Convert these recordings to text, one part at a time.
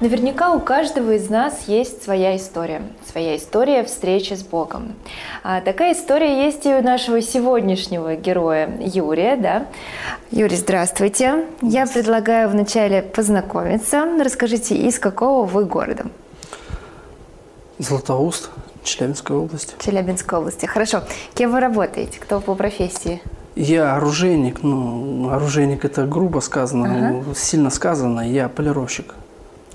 Наверняка у каждого из нас есть своя история, своя история встречи с Богом. А такая история есть и у нашего сегодняшнего героя Юрия, да? Юрий, здравствуйте. Я предлагаю вначале познакомиться. Расскажите, из какого вы города? Златоуст, Челябинская область. Челябинской области. Хорошо. Кем вы работаете? Кто по профессии? Я оружейник, ну, оружейник это грубо сказано, Ага. сильно сказано, я полировщик.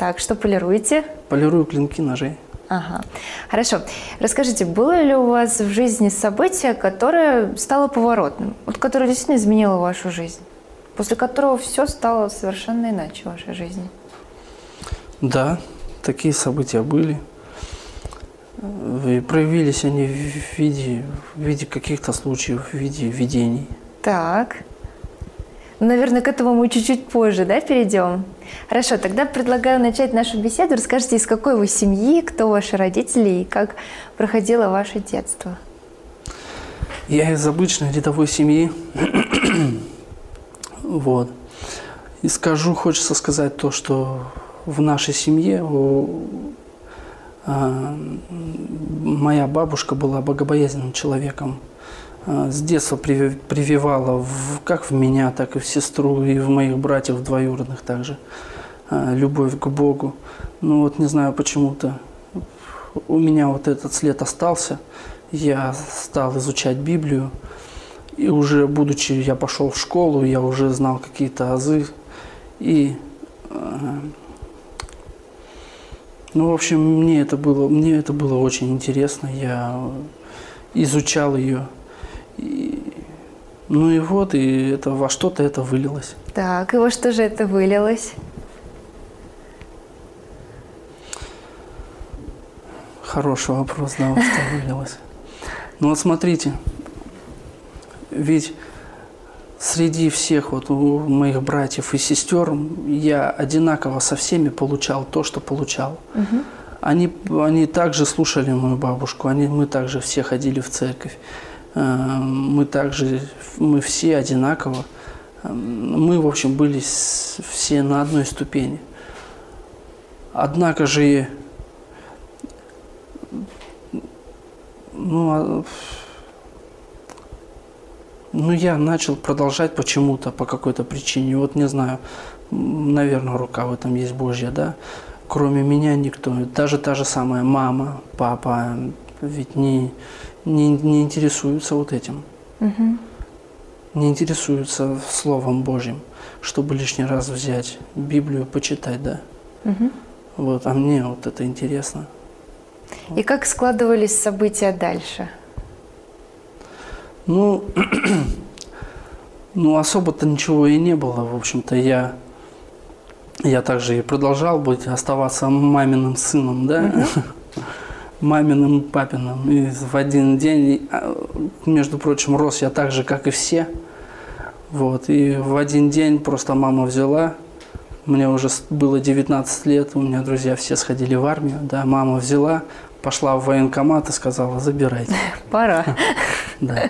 Так, что полируете? Полирую клинки ножей. Ага. Хорошо. Расскажите, было ли у вас в жизни событие, которое стало поворотным, вот которое действительно изменило вашу жизнь, после которого все стало совершенно иначе в вашей жизни? Да, такие события были. Э, И проявились они в виде, в виде каких-то случаев, в виде видений. Так. Наверное, к этому мы чуть-чуть позже, да, перейдем? Хорошо, тогда предлагаю начать нашу беседу. Расскажите, из какой вы семьи, кто ваши родители и как проходило ваше детство? Я из обычной рядовой семьи. вот. И скажу, хочется сказать то, что в нашей семье а, моя бабушка была богобоязненным человеком. А, С детства приви- прививала в- как в меня, так и в сестру, и в моих братьев двоюродных также а, любовь к Богу. Ну вот не знаю почему-то у меня вот этот след остался. Я стал изучать Библию. И уже будучи, я пошел в школу, я уже знал какие-то азы. И, э, ну, в общем, мне это было, мне это было очень интересно. Я изучал ее. И, ну и вот, и это во что-то это вылилось. Так, и во что же это вылилось? Хороший вопрос, да, во что вылилось. Ну вот смотрите, ведь среди всех вот у моих братьев и сестер я одинаково со всеми получал то, что получал. Они, они также слушали мою бабушку, они, мы также все ходили в церковь. Э, Мы также, мы все одинаково. Э, Мы, в общем, были все на одной ступени. Однако же ну, а, ну, я начал продолжать почему-то, по какой-то причине. Вот не знаю, наверное, рука в этом есть Божья, да. Кроме меня никто, даже та же самая мама, папа, ведь не, не, не интересуются вот этим. Не интересуются Словом Божьим, чтобы лишний раз взять Библию, почитать, да. Вот, а мне вот это интересно. И как складывались события дальше? Ну, ну особо-то ничего и не было, в общем-то. Я, я также и продолжал быть, оставаться маминым сыном, да? Маминым, папиным. И в один день, а, между прочим, рос я так же, как и все. Вот. И в один день просто мама взяла, мне уже было 19 лет, у меня друзья все сходили в армию, да, мама взяла, пошла в военкомат и сказала, забирайте. Пора. Да.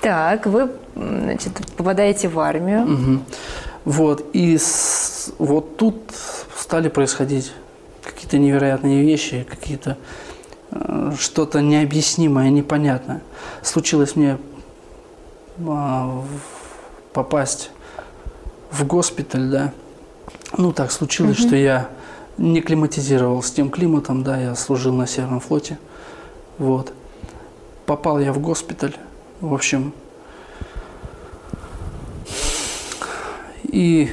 Так, вы значит, попадаете в армию. Вот, и с- вот тут стали происходить какие-то невероятные вещи, какие-то что-то необъяснимое, непонятное. Случилось мне а, попасть в госпиталь, да. Ну, так случилось, что я не климатизировал с тем климатом, да, я служил на Северном флоте. Вот. Попал я в госпиталь. В общем, И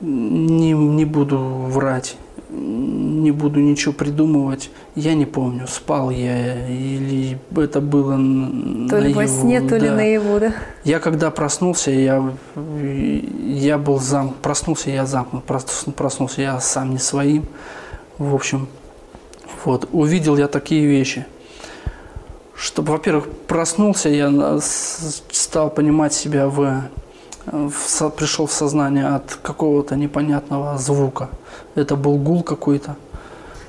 не, не буду врать, не буду ничего придумывать. Я не помню, спал я или это было То ли во наяву, сне, то ли наяву, да? Я когда проснулся, я, я был зам, проснулся я замкнут, прос- проснулся я сам не своим. В общем, вот, увидел я такие вещи. Чтобы, во-первых, проснулся, я с- стал понимать себя в в пришел в сознание от какого-то непонятного звука. Это был гул какой-то.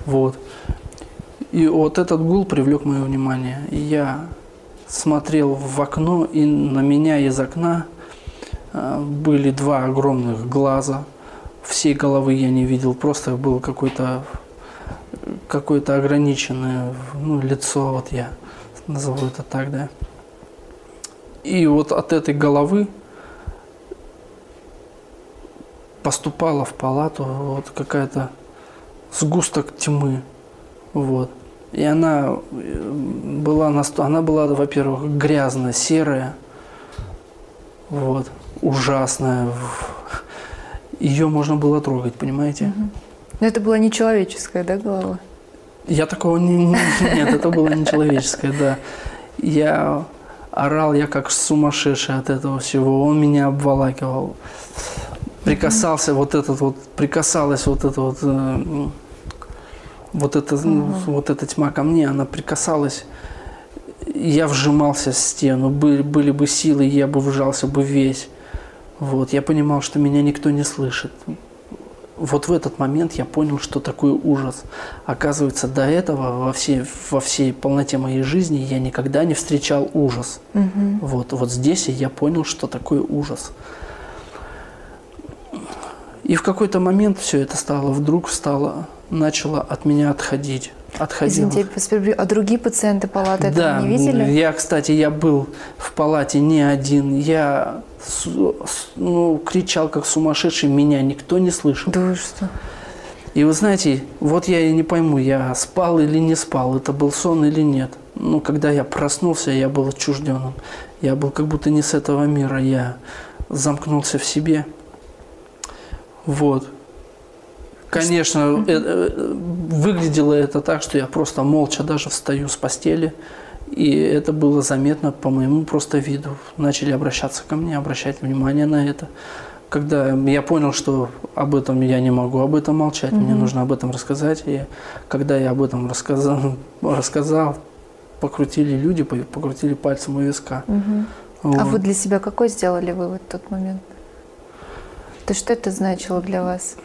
Вот. И вот этот гул привлек мое внимание. И я смотрел в окно, и на меня из окна э, были два огромных глаза. Всей головы я не видел, просто был какой-то какое-то ограниченное ну, лицо, вот я назову это так, да. И вот от этой головы поступала в палату вот какая-то сгусток тьмы, вот. И она э, была, наст- она была, во-первых, грязная, серая, вот, ужасная. Ее можно было трогать, понимаете? Но это была нечеловеческая, да, голова? Я такого не... не- Нет, это было нечеловеческое, да. Я орал, я как сумасшедший от этого всего. Он меня обволакивал. Прикасался вот этот вот, прикасалась вот это вот, э, вот это, ну, вот эта тьма ко мне, она прикасалась. Я вжимался в стену, были, были бы силы, я бы вжался бы весь. Вот, я понимал, что меня никто не слышит. Вот в этот момент я понял, что такое ужас. Оказывается, до этого во всей, во всей полноте моей жизни я никогда не встречал ужас. Вот, вот здесь я понял, что такое ужас. И в какой-то момент все это стало, вдруг стало, начало от меня отходить. Отходило. Извините. А другие пациенты палаты этого Да, не видели? я, кстати, я был в палате не один. Я ну, кричал как сумасшедший, меня никто не слышал. Да вы что? И вы знаете, вот я и не пойму, я спал или не спал, это был сон или нет. Ну, когда я проснулся, я был отчужденным. Я был как будто не с этого мира, я замкнулся в себе. Вот. Конечно, э, э, выглядело это так, что я просто молча даже встаю с постели. И это было заметно по моему просто виду. Начали обращаться ко мне, обращать внимание на это. Когда я понял, что об этом я не могу об этом молчать, мне нужно об этом рассказать. И когда я об этом рассказал, рассказал покрутили люди, по- покрутили пальцем у виска. А Вот. вы для себя какой сделали вывод в тот момент? То что это значило для вас?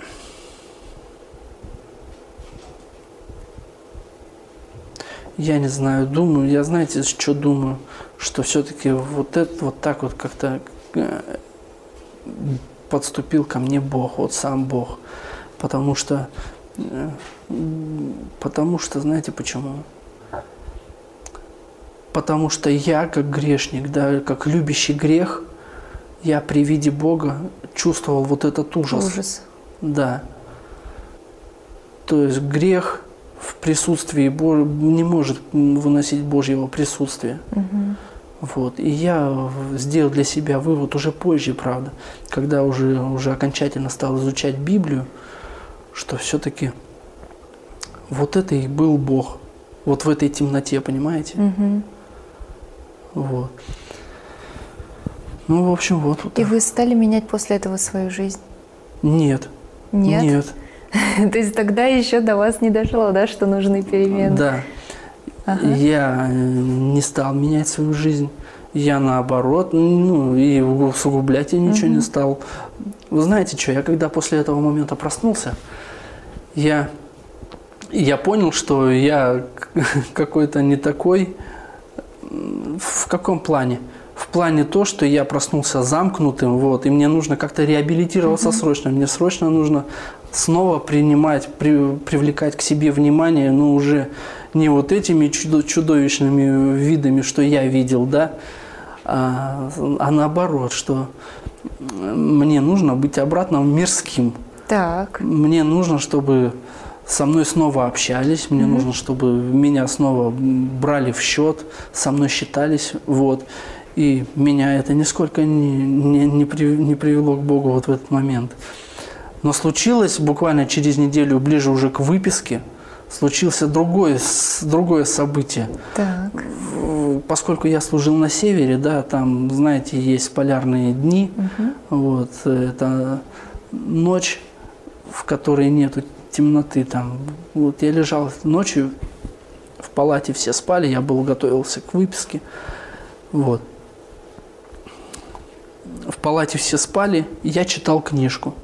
Я не знаю, думаю, я знаете, что думаю, что все-таки вот это вот так вот как-то э, подступил ко мне Бог, вот сам Бог, потому что, э, потому что, знаете почему? Потому что я, как грешник, да, как любящий грех, я при виде Бога чувствовал вот этот ужас. Ужас. Да. То есть грех в присутствии Бо- не может выносить Божьего присутствия. Вот. И я сделал для себя вывод уже позже, правда, когда уже, уже окончательно стал изучать Библию, что все-таки вот это и был Бог. Вот в этой темноте, понимаете? Мгм. Вот. Ну, в общем, вот. вот И так. вы стали менять после этого свою жизнь? Нет. Нет? Нет. То есть тогда еще до вас не дошло, да, что нужны перемены? Да. Ага. Я э, не стал менять свою жизнь. Я наоборот, ну и усугублять я ничего не стал. Вы знаете что, я когда после этого момента проснулся, я, я понял, что я какой-то не такой. В каком плане? В плане то, что я проснулся замкнутым, вот, и мне нужно как-то реабилитироваться срочно. Мне срочно нужно снова принимать, при- привлекать к себе внимание, но уже не вот этими чудо- чудовищными видами, что я видел, да, а, а наоборот, что мне нужно быть обратно мирским. Так. Мне нужно, чтобы со мной снова общались, мне нужно, чтобы меня снова брали в счет, со мной считались, вот. И меня это нисколько не, не, не, при- не привело к Богу вот в этот момент. Но случилось буквально через неделю, ближе уже к выписке, случился другое, другое событие. Так. Поскольку я служил на севере, да, там, знаете, есть полярные дни, вот, это ночь, в которой нету темноты там. Вот я лежал ночью в палате, все спали, я был готовился к выписке, вот. Палате все спали, и я читал книжку.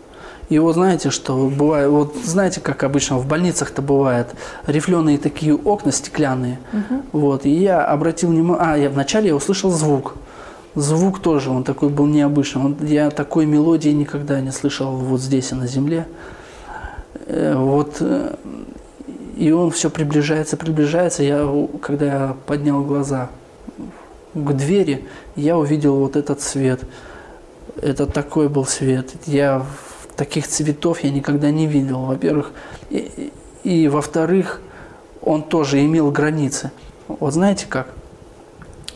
И вот знаете, что бывает, вот знаете, как обычно в больницах-то бывает, рифленые такие окна стеклянные. Вот, и я обратил внимание, а, я вначале я услышал звук. Звук тоже, он такой был необычный. Он, я такой мелодии никогда не слышал вот здесь, на земле. Э, вот, э, и он все приближается, приближается. Я, когда я поднял глаза к двери, я увидел вот этот свет. Это такой был свет. Я таких цветов я никогда не видел, во-первых. И, и во-вторых, он тоже имел границы. Вот знаете как?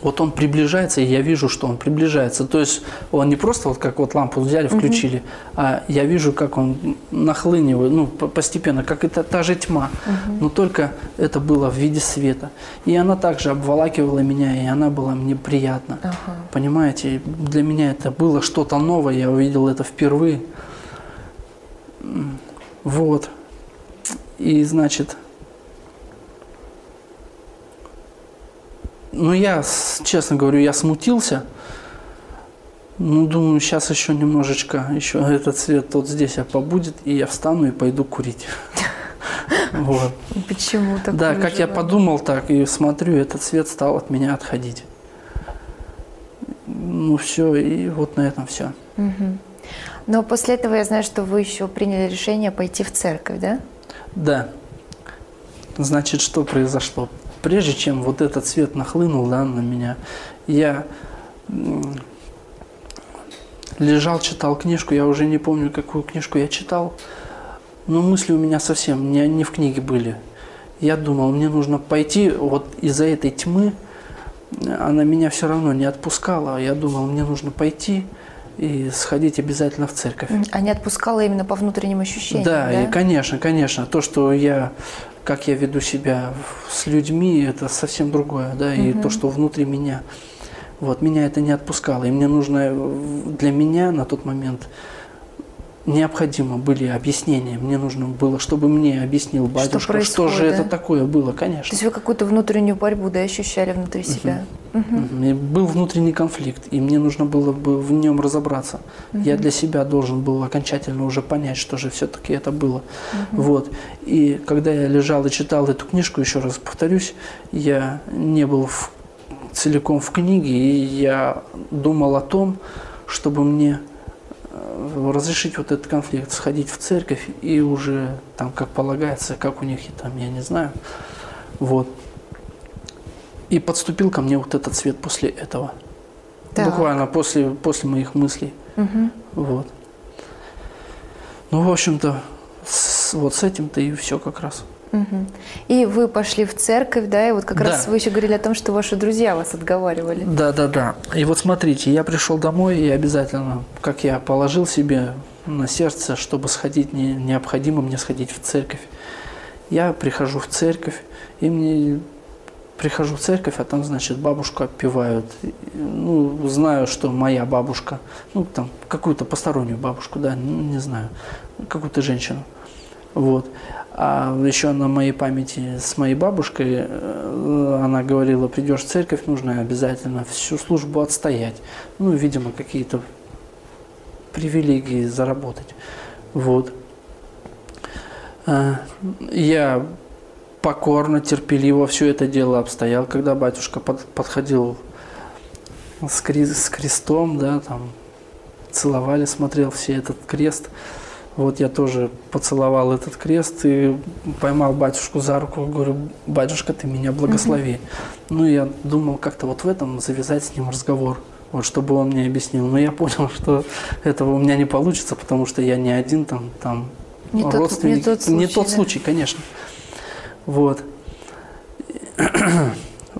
Вот он приближается, и я вижу, что он приближается. То есть он не просто вот как вот лампу взяли, включили, угу. а я вижу, как он нахлынивает, ну, постепенно, как это та же тьма. Угу. Но только это было в виде света. И она также обволакивала меня, и она была мне приятна. Ага. Понимаете, для меня это было что-то новое, я увидел это впервые. Вот. И, значит, ну, я, честно говорю, я смутился. Ну, думаю, сейчас еще немножечко, еще этот цвет вот здесь я побудет, и я встану и пойду курить. Вот. Почему так? Да, как я подумал так, и смотрю, этот цвет стал от меня отходить. Ну, все, и вот на этом все. Угу. Но после этого я знаю, что вы еще приняли решение пойти в церковь, да? Да. Значит, что произошло? Прежде чем вот этот свет нахлынул да, на меня, я лежал, читал книжку, я уже не помню, какую книжку я читал, но мысли у меня совсем не, не в книге были. Я думал, мне нужно пойти вот из-за этой тьмы, она меня все равно не отпускала. Я думал, мне нужно пойти, и сходить обязательно в церковь. А не отпускала именно по внутренним ощущениям? Да, да? И, конечно, конечно. То, что я, как я веду себя с людьми, это совсем другое, да, и угу. то, что внутри меня. Вот, меня это не отпускало. И мне нужно для меня на тот момент необходимо были объяснения. Мне нужно было, чтобы мне объяснил батюшка, что, что же это такое было, конечно. То есть вы какую-то внутреннюю борьбу да, ощущали внутри себя? Угу. Угу. Был внутренний конфликт, и мне нужно было бы в нем разобраться. Угу. Я для себя должен был окончательно уже понять, что же все-таки это было. Угу. Вот. И когда я лежал и читал эту книжку, еще раз повторюсь, я не был в, целиком в книге, и я думал о том, чтобы мне разрешить вот этот конфликт, сходить в церковь и уже там, как полагается, как у них там, я не знаю. Вот. И подступил ко мне вот этот цвет после этого. Так. Буквально после, после моих мыслей. Угу. Вот. Ну, в общем-то, с, вот с этим-то и все как раз. Угу. И вы пошли в церковь, да, и вот как да. раз вы еще говорили о том, что ваши друзья вас отговаривали. Да, да, да. И вот смотрите, я пришел домой и обязательно, как я положил себе на сердце, чтобы сходить, не, необходимо мне сходить в церковь. Я прихожу в церковь, и мне прихожу в церковь, а там, значит, бабушку отпевают. Ну, знаю, что моя бабушка, ну, там, какую-то постороннюю бабушку, да, не знаю, какую-то женщину. Вот. А еще на моей памяти с моей бабушкой, э, она говорила, придешь в церковь, нужно обязательно всю службу отстоять. Ну, видимо, какие-то привилегии заработать. Вот. А, я покорно, терпеливо все это дело обстоял, когда батюшка под, подходил с, крест, с крестом, да, там целовали, смотрел все этот крест. Вот я тоже поцеловал этот крест и поймал батюшку за руку, говорю, батюшка, ты меня благослови. Угу. Ну, я думал как-то вот в этом завязать с ним разговор, вот, чтобы он мне объяснил. Но я понял, что этого у меня не получится, потому что я не один там, там не родственник. Тот, не тот случай, не тот да? случай конечно. Вот.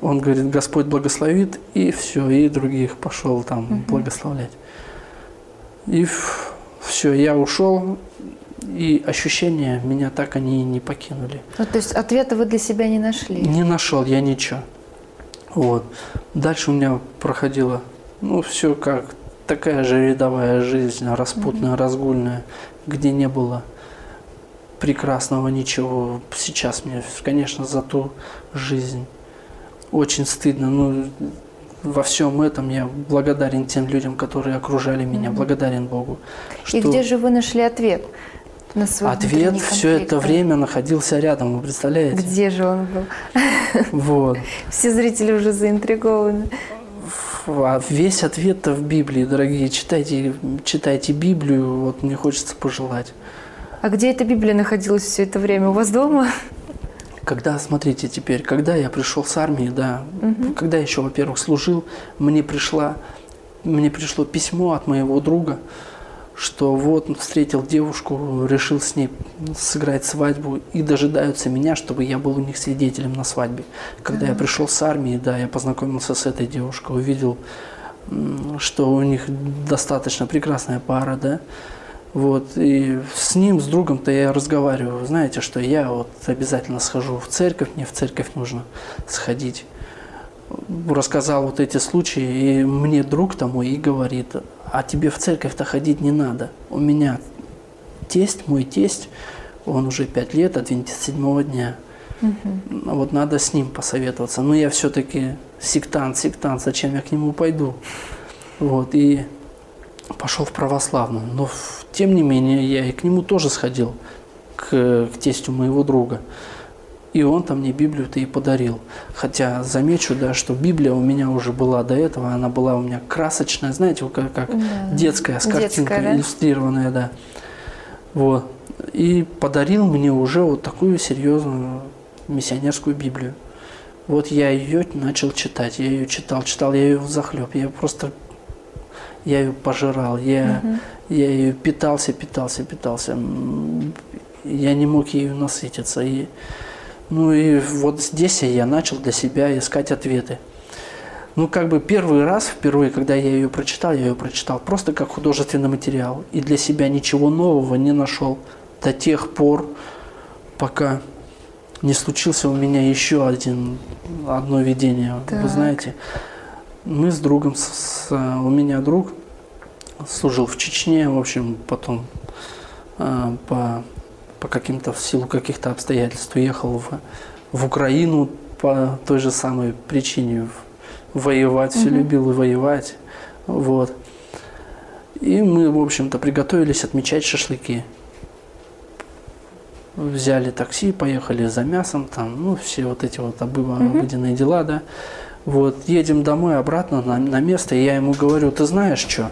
Он говорит, Господь благословит, и все, и других пошел там угу. благословлять. И все, я ушел, и ощущения меня так они и не покинули. Ну, то есть ответа вы для себя не нашли? Не нашел я ничего. Вот. Дальше у меня проходило, ну, все как такая же рядовая жизнь, распутная, mm разгульная, где не было прекрасного ничего. Сейчас мне, конечно, за ту жизнь очень стыдно. Ну, во всем этом я благодарен тем людям, которые окружали меня, благодарен Богу. И где же вы нашли ответ на свой Ответ все это время находился рядом, вы представляете? Где же он был? Вот. Все зрители уже заинтригованы. А весь ответ-то в Библии, дорогие. Читайте, читайте Библию, вот мне хочется пожелать. А где эта Библия находилась все это время? У вас дома? Когда, смотрите теперь, когда я пришел с армии, да, когда я еще, во-первых, служил, мне, пришла, мне пришло письмо от моего друга, что вот встретил девушку, решил с ней сыграть свадьбу и дожидаются меня, чтобы я был у них свидетелем на свадьбе. Когда я пришел с армии, да, я познакомился с этой девушкой, увидел, что у них достаточно прекрасная пара, да, вот, и с ним, с другом-то я разговариваю. Знаете, что я вот обязательно схожу в церковь, мне в церковь нужно сходить. Рассказал вот эти случаи, и мне друг тому и говорит, а тебе в церковь-то ходить не надо. У меня тесть, мой тесть, он уже пять лет, адвентист седьмого дня. Вот надо с ним посоветоваться. Но я все-таки сектант, сектант, зачем я к нему пойду? Вот, и пошел в православную. Но тем не менее я и к нему тоже сходил, к, к тестю моего друга. И он-то мне Библию-то и подарил. Хотя замечу, да, что Библия у меня уже была до этого, она была у меня красочная, знаете, как, как Да. детская, с Детская, картинкой, да? иллюстрированная, да. Вот. И подарил мне уже вот такую серьезную миссионерскую Библию. Вот я ее начал читать, я ее читал, читал, я ее захлеб, я просто, я ее пожирал, я, я ее питался, питался, питался. Я не мог ею насытиться. И, ну и вот здесь я начал для себя искать ответы. Ну, как бы первый раз, впервые, когда я ее прочитал, я ее прочитал просто как художественный материал. И для себя ничего нового не нашел до тех пор, пока не случился у меня еще один, одно видение. Вы Так. знаете, мы с другом, с- с- у меня друг служил в Чечне, в общем, потом а, по, по каким-то, в силу каких-то обстоятельств уехал в, в Украину по той же самой причине. Воевать, все любил и воевать. Вот. И мы, в общем-то, приготовились отмечать шашлыки. Взяли такси, поехали за мясом, там, ну, все вот эти вот обы- обыденные дела, да. Вот, едем домой, обратно на, на место, и я ему говорю, ты знаешь что,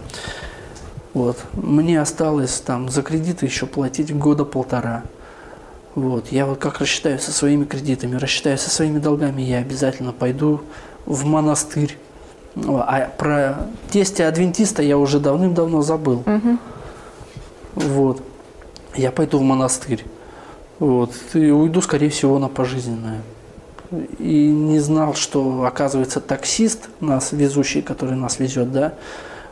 вот, мне осталось там за кредиты еще платить года полтора. Вот, я вот как рассчитаюсь со своими кредитами, рассчитаюсь со своими долгами, я обязательно пойду в монастырь. А про тестя адвентиста я уже давным-давно забыл. Вот. Я пойду в монастырь. Вот. И уйду, скорее всего, на пожизненное. И не знал, что, оказывается, таксист, нас везущий, который нас везет, да,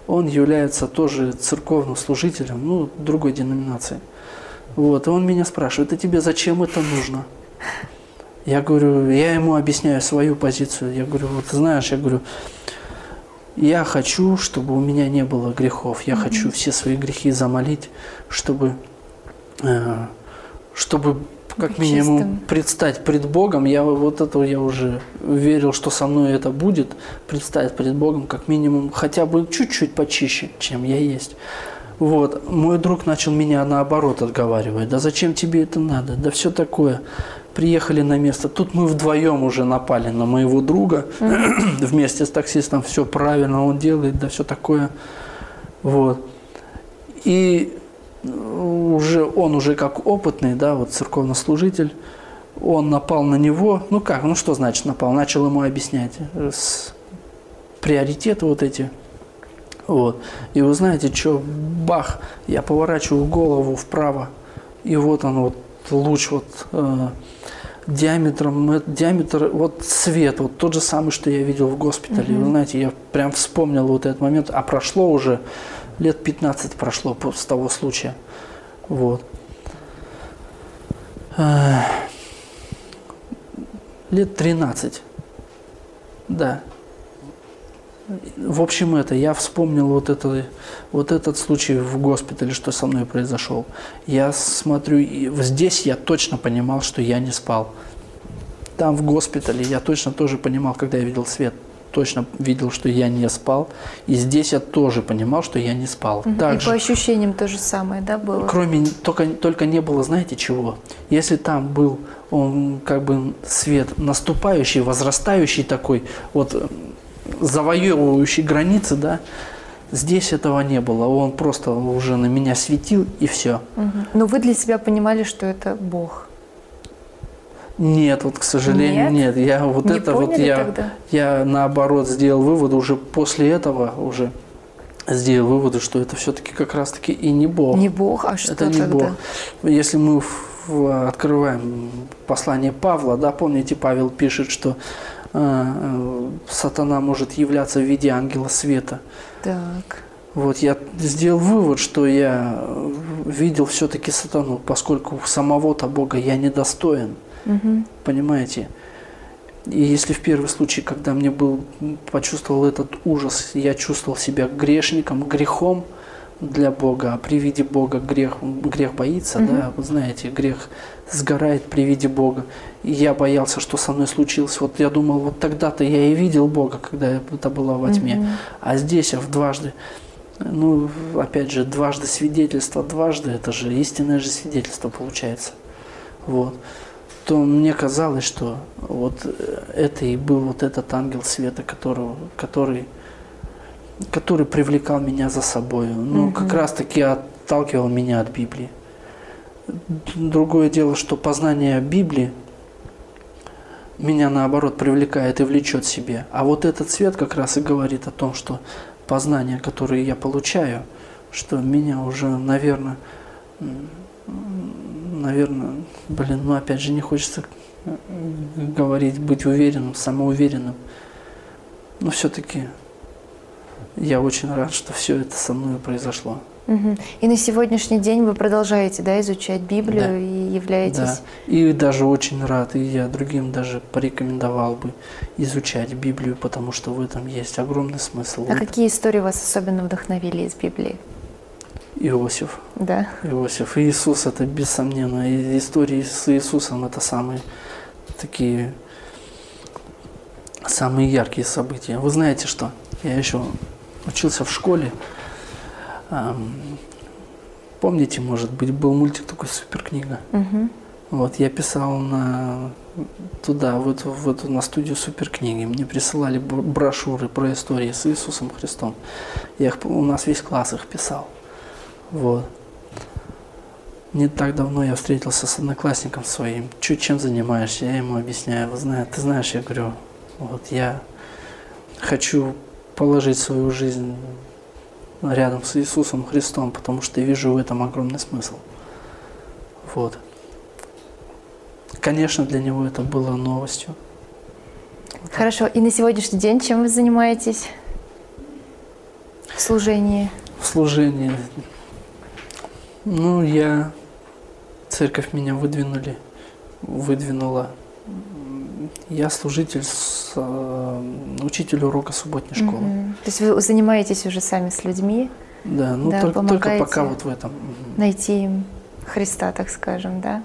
он является тоже церковным служителем, ну, другой деноминации. Вот, и он меня спрашивает, а тебе зачем это нужно? Я говорю, я ему объясняю свою позицию. Я говорю, вот знаешь, я говорю, я хочу, чтобы у меня не было грехов. Я хочу все свои грехи замолить, чтобы, э, чтобы как минимум предстать пред Богом. Я вот этого я уже верил, что со мной это будет. Предстать пред Богом как минимум хотя бы чуть-чуть почище, чем я есть. Вот, мой друг начал меня наоборот отговаривать. Да зачем тебе это надо? Да все такое. Приехали на место. Тут мы вдвоем уже напали на моего друга. Вместе с таксистом все правильно он делает, да все такое. Вот. И уже он уже как опытный, да, вот церковнослужитель, он напал на него. Ну как, ну что значит напал? Начал ему объяснять э, с приоритеты вот эти. Вот. И вы знаете, что, бах, я поворачиваю голову вправо, и вот он вот луч вот э, диаметром, э, диаметр, вот свет, вот тот же самый, что я видел в госпитале. Вы знаете, я прям вспомнил вот этот момент, а прошло уже лет 15 прошло с того случая. Вот. Э, Лет 13. Да. В общем, это, я вспомнил вот, это, вот этот случай в госпитале, что со мной произошел. Я смотрю, и здесь я точно понимал, что я не спал. Там в госпитале я точно тоже понимал, когда я видел свет, точно видел, что я не спал. И здесь я тоже понимал, что я не спал. И Также, по ощущениям то же самое, да, было? кроме только, только не было, знаете чего? Если там был он как бы свет наступающий, возрастающий такой, вот завоевывающий границы, да, здесь этого не было. Он просто уже на меня светил и все. Мгм. Но вы для себя понимали, что это Бог. Нет, вот, к сожалению, Нет? нет. Я вот Не это вот я, тогда? я наоборот сделал вывод уже после этого уже сделал выводы, что это все-таки как раз-таки и не Бог. Не Бог, а что это не тогда? Бог. Если мы в- открываем послание Павла, да, помните, Павел пишет, что э, э, сатана может являться в виде ангела света. Так. Вот я сделал вывод, что я видел все-таки сатану, поскольку самого-то Бога я недостоин. Мгм. Понимаете? И если в первый случай, когда мне был, почувствовал этот ужас, я чувствовал себя грешником, грехом для Бога, а при виде Бога грех, грех боится, да, вы знаете, грех сгорает при виде Бога. И я боялся, что со мной случилось. Вот я думал, вот тогда-то я и видел Бога, когда это было во тьме. Мгм. А здесь я в дважды, ну, опять же, дважды свидетельство, дважды, это же истинное же свидетельство получается. Вот. То мне казалось, что вот э, это и был вот этот ангел света, которого, который, который привлекал меня за собой. Ну, как раз таки отталкивал меня от Библии. Другое дело, что познание Библии меня наоборот привлекает и влечет себе. А вот этот цвет как раз и говорит о том, что познание, которое я получаю, что меня уже, наверное, наверное, блин, ну опять же не хочется э, говорить, быть уверенным, самоуверенным. Но все-таки я очень рад, что все это со мной произошло. Мгм. И на сегодняшний день вы продолжаете, да, изучать Библию Да. и являетесь... Да. И даже очень рад, и я другим даже порекомендовал бы изучать Библию, потому что в этом есть огромный смысл. А какие истории вас особенно вдохновили из Библии? Иосиф. Да. Иосиф. И Иисус это бессомненно. И истории с Иисусом это самые такие самые яркие события. Вы знаете что? Я еще учился в школе. Помните, может быть, был мультик такой суперкнига. Мгм. Вот я писал на туда, в эту, в эту на студию суперкниги. Мне присылали бр- брошюры про истории с Иисусом Христом. Я их, у нас весь класс их писал. Вот. Не так давно я встретился с одноклассником своим. Чуть чем занимаешься? Я ему объясняю. Вы знаете, ты знаешь, я говорю, вот я хочу положить свою жизнь рядом с Иисусом Христом, потому что я вижу в этом огромный смысл. Вот. Конечно, для него это было новостью. Хорошо. И на сегодняшний день чем вы занимаетесь в служении? В служении. Ну, я... Церковь меня выдвинули, выдвинула. Я служитель, с, э, учитель урока субботней школы. Мгм. То есть вы занимаетесь уже сами с людьми, Да, ну Да, только, только пока вот в этом. Найти им Христа, так скажем, да?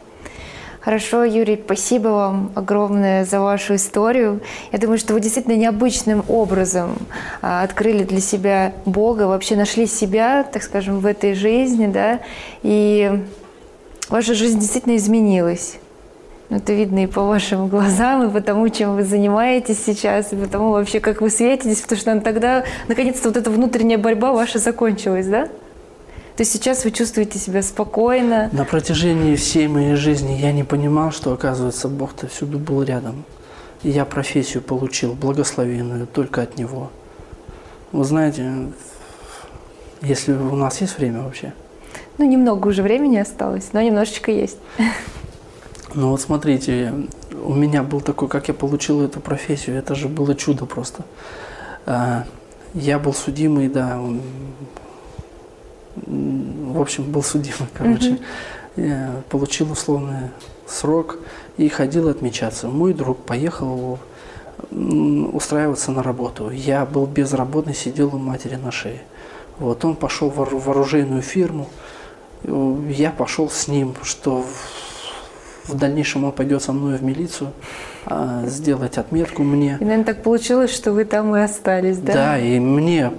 Хорошо, Юрий, спасибо вам огромное за вашу историю. Я думаю, что вы действительно необычным образом а, открыли для себя Бога, вообще нашли себя, так скажем, в этой жизни, да, и ваша жизнь действительно изменилась. Ну, Это видно и по вашим глазам, и по тому, чем вы занимаетесь сейчас, и по тому вообще, как вы светитесь, потому что тогда, наконец-то, вот эта внутренняя борьба ваша закончилась, да? То есть сейчас вы чувствуете себя спокойно. На протяжении всей моей жизни я не понимал, что, оказывается, Бог-то всюду был рядом. И я профессию получил, благословенную, только от Него. Вы знаете, если у нас есть время вообще, Ну, немного уже времени осталось, но немножечко есть. Ну вот смотрите, у меня был такой, как я получил эту профессию, это же было чудо просто. А, Я был судимый, да, в общем, был судимый, короче. Я получил условный срок и ходил отмечаться. Мой друг поехал устраиваться на работу. Я был безработный, сидел у матери на шее. Вот он пошел в оружейную фирму, я пошел с ним, что в дальнейшем он пойдет со мной в милицию а, сделать отметку мне. И, наверное, так получилось, что вы там и остались, да? Да, и мне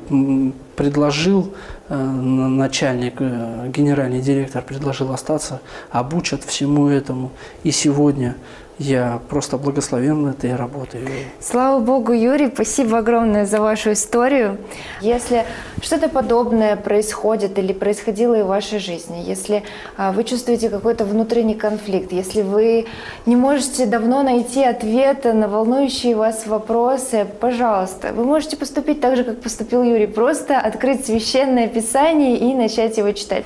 предложил э, начальник, э, генеральный директор предложил остаться, обучат всему этому. И сегодня я просто благословен этой работой. Слава Богу, Юрий, спасибо огромное за вашу историю. Если что-то подобное происходит или происходило и в вашей жизни, если а, вы чувствуете какой-то внутренний конфликт, если вы не можете давно найти ответы на волнующие вас вопросы, пожалуйста, вы можете поступить так же, как поступил Юрий, просто открыть священное писание и начать его читать.